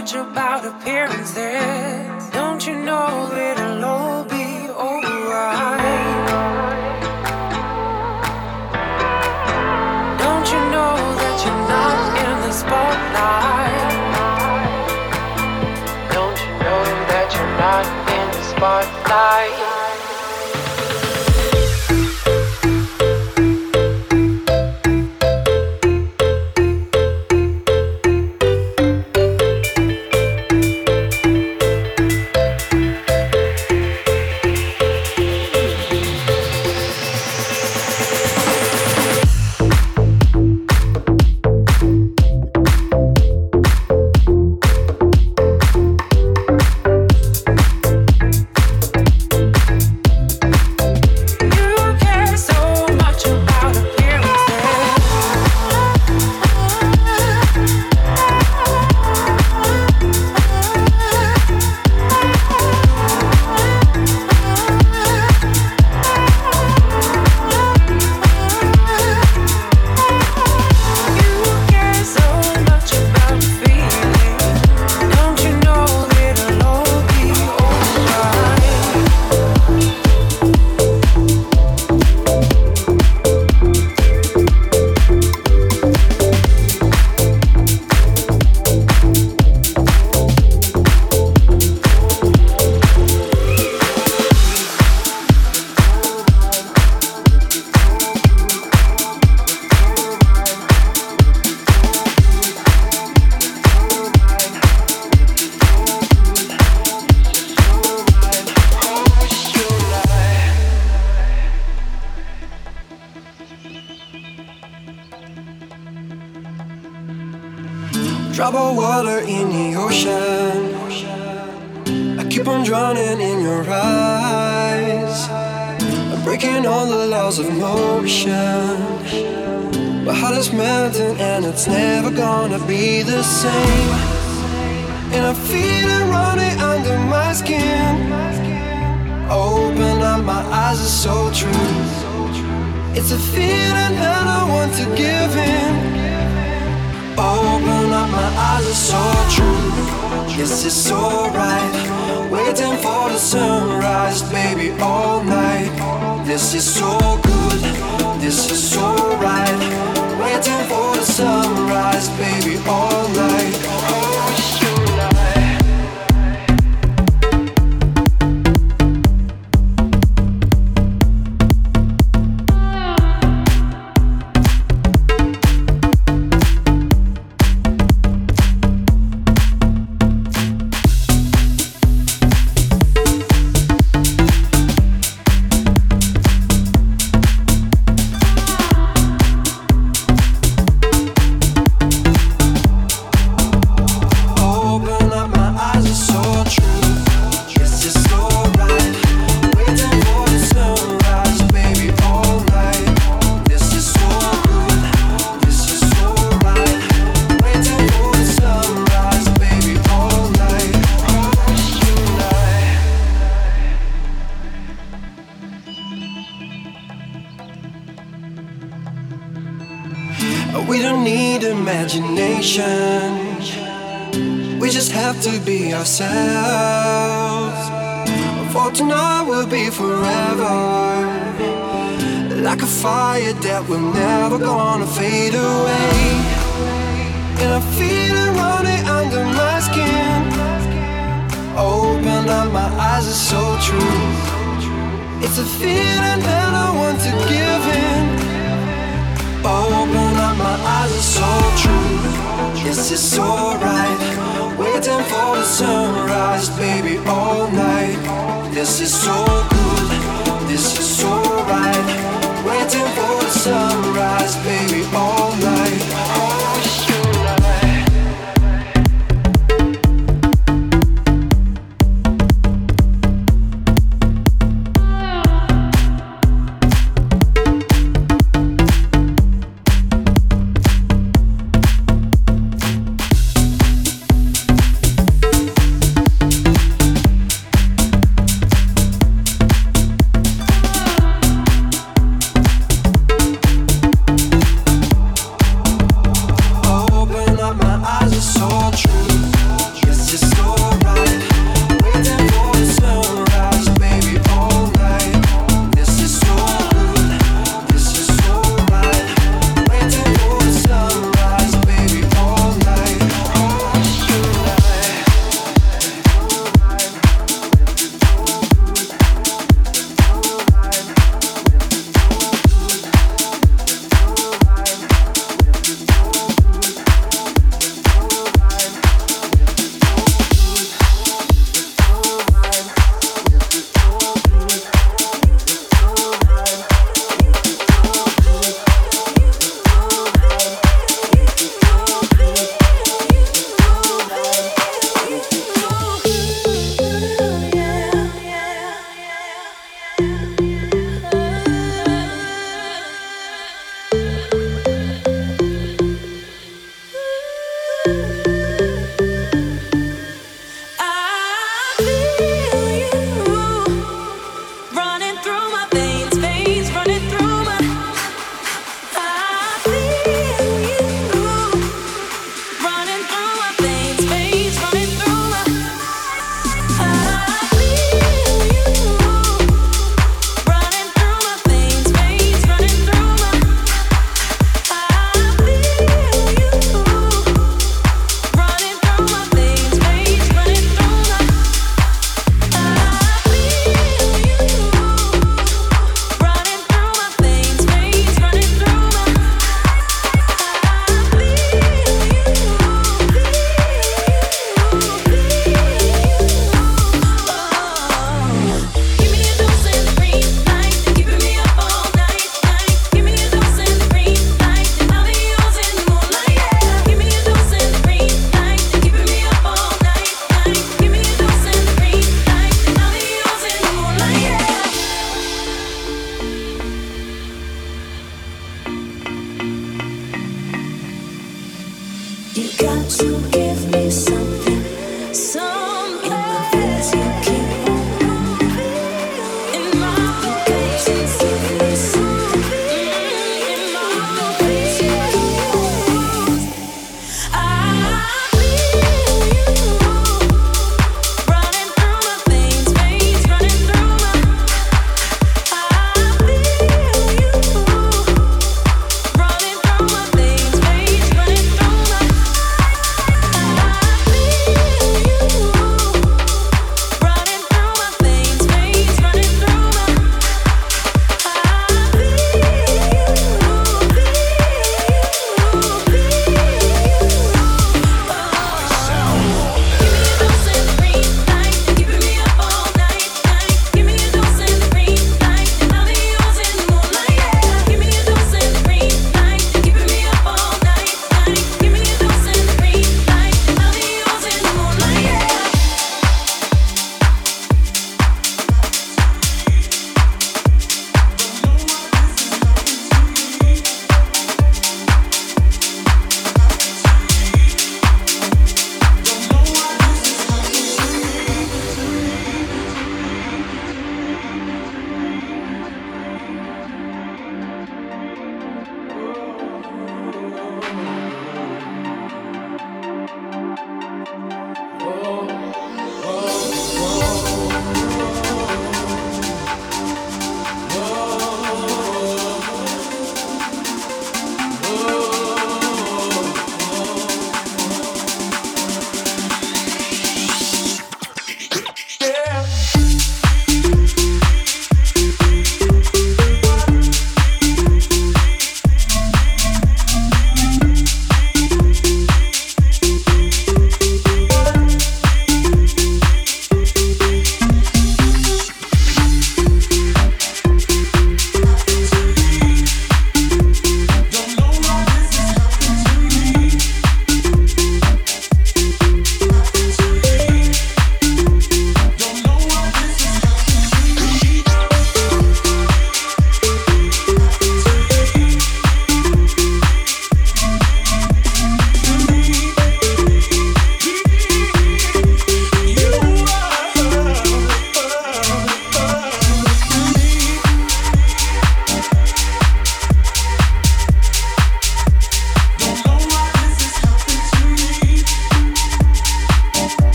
much about appearances. Don't you know that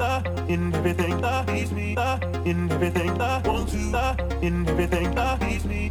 that in everything that is me that in everything that wants to in everything needs me